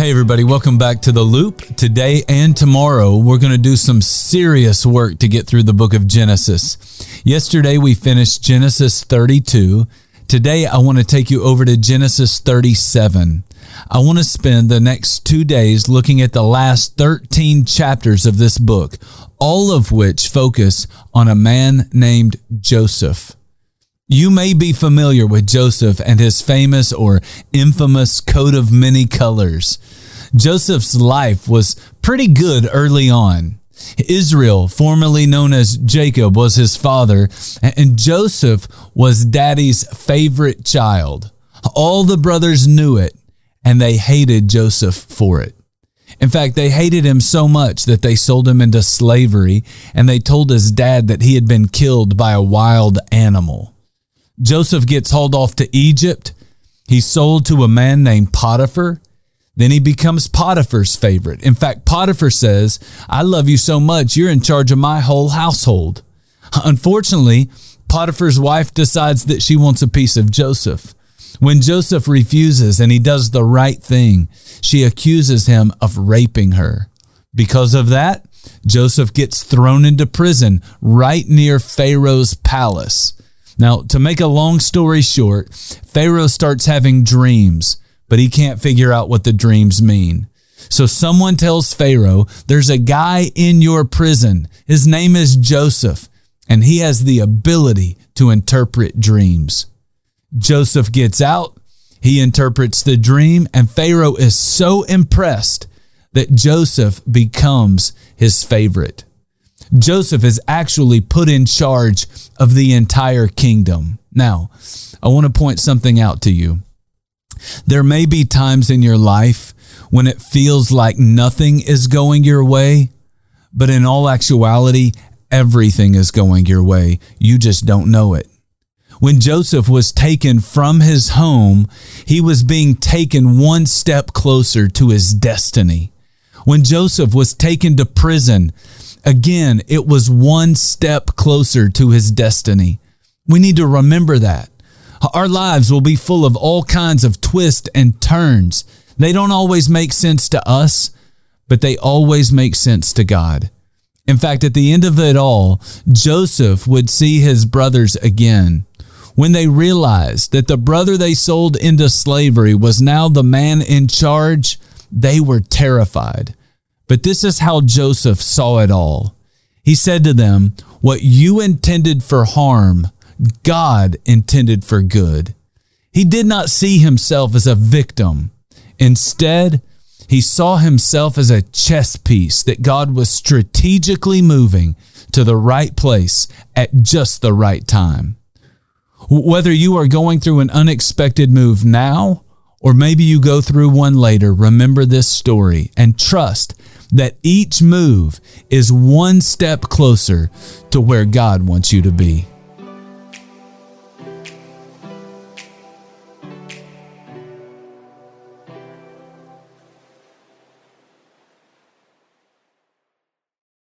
Hey, everybody, welcome back to The Loop. Today and tomorrow, we're going to do some serious work to get through the book of Genesis. Yesterday, we finished Genesis 32. Today, I want to take you over to Genesis 37. I want to spend the next two days looking at the last 13 chapters of this book, all of which focus on a man named Joseph. You may be familiar with Joseph and his famous or infamous coat of many colors. Joseph's life was pretty good early on. Israel, formerly known as Jacob, was his father, and Joseph was daddy's favorite child. All the brothers knew it, and they hated Joseph for it. In fact, they hated him so much that they sold him into slavery, and they told his dad that he had been killed by a wild animal. Joseph gets hauled off to Egypt. He's sold to a man named Potiphar. Then he becomes Potiphar's favorite. In fact, Potiphar says, I love you so much, you're in charge of my whole household. Unfortunately, Potiphar's wife decides that she wants a piece of Joseph. When Joseph refuses and he does the right thing, she accuses him of raping her. Because of that, Joseph gets thrown into prison right near Pharaoh's palace. Now, to make a long story short, Pharaoh starts having dreams, but he can't figure out what the dreams mean. So someone tells Pharaoh, There's a guy in your prison. His name is Joseph, and he has the ability to interpret dreams. Joseph gets out, he interprets the dream, and Pharaoh is so impressed that Joseph becomes his favorite. Joseph is actually put in charge of the entire kingdom. Now, I want to point something out to you. There may be times in your life when it feels like nothing is going your way, but in all actuality, everything is going your way. You just don't know it. When Joseph was taken from his home, he was being taken one step closer to his destiny. When Joseph was taken to prison, Again, it was one step closer to his destiny. We need to remember that. Our lives will be full of all kinds of twists and turns. They don't always make sense to us, but they always make sense to God. In fact, at the end of it all, Joseph would see his brothers again. When they realized that the brother they sold into slavery was now the man in charge, they were terrified. But this is how Joseph saw it all. He said to them, What you intended for harm, God intended for good. He did not see himself as a victim. Instead, he saw himself as a chess piece that God was strategically moving to the right place at just the right time. Whether you are going through an unexpected move now, or maybe you go through one later, remember this story and trust that each move is one step closer to where God wants you to be.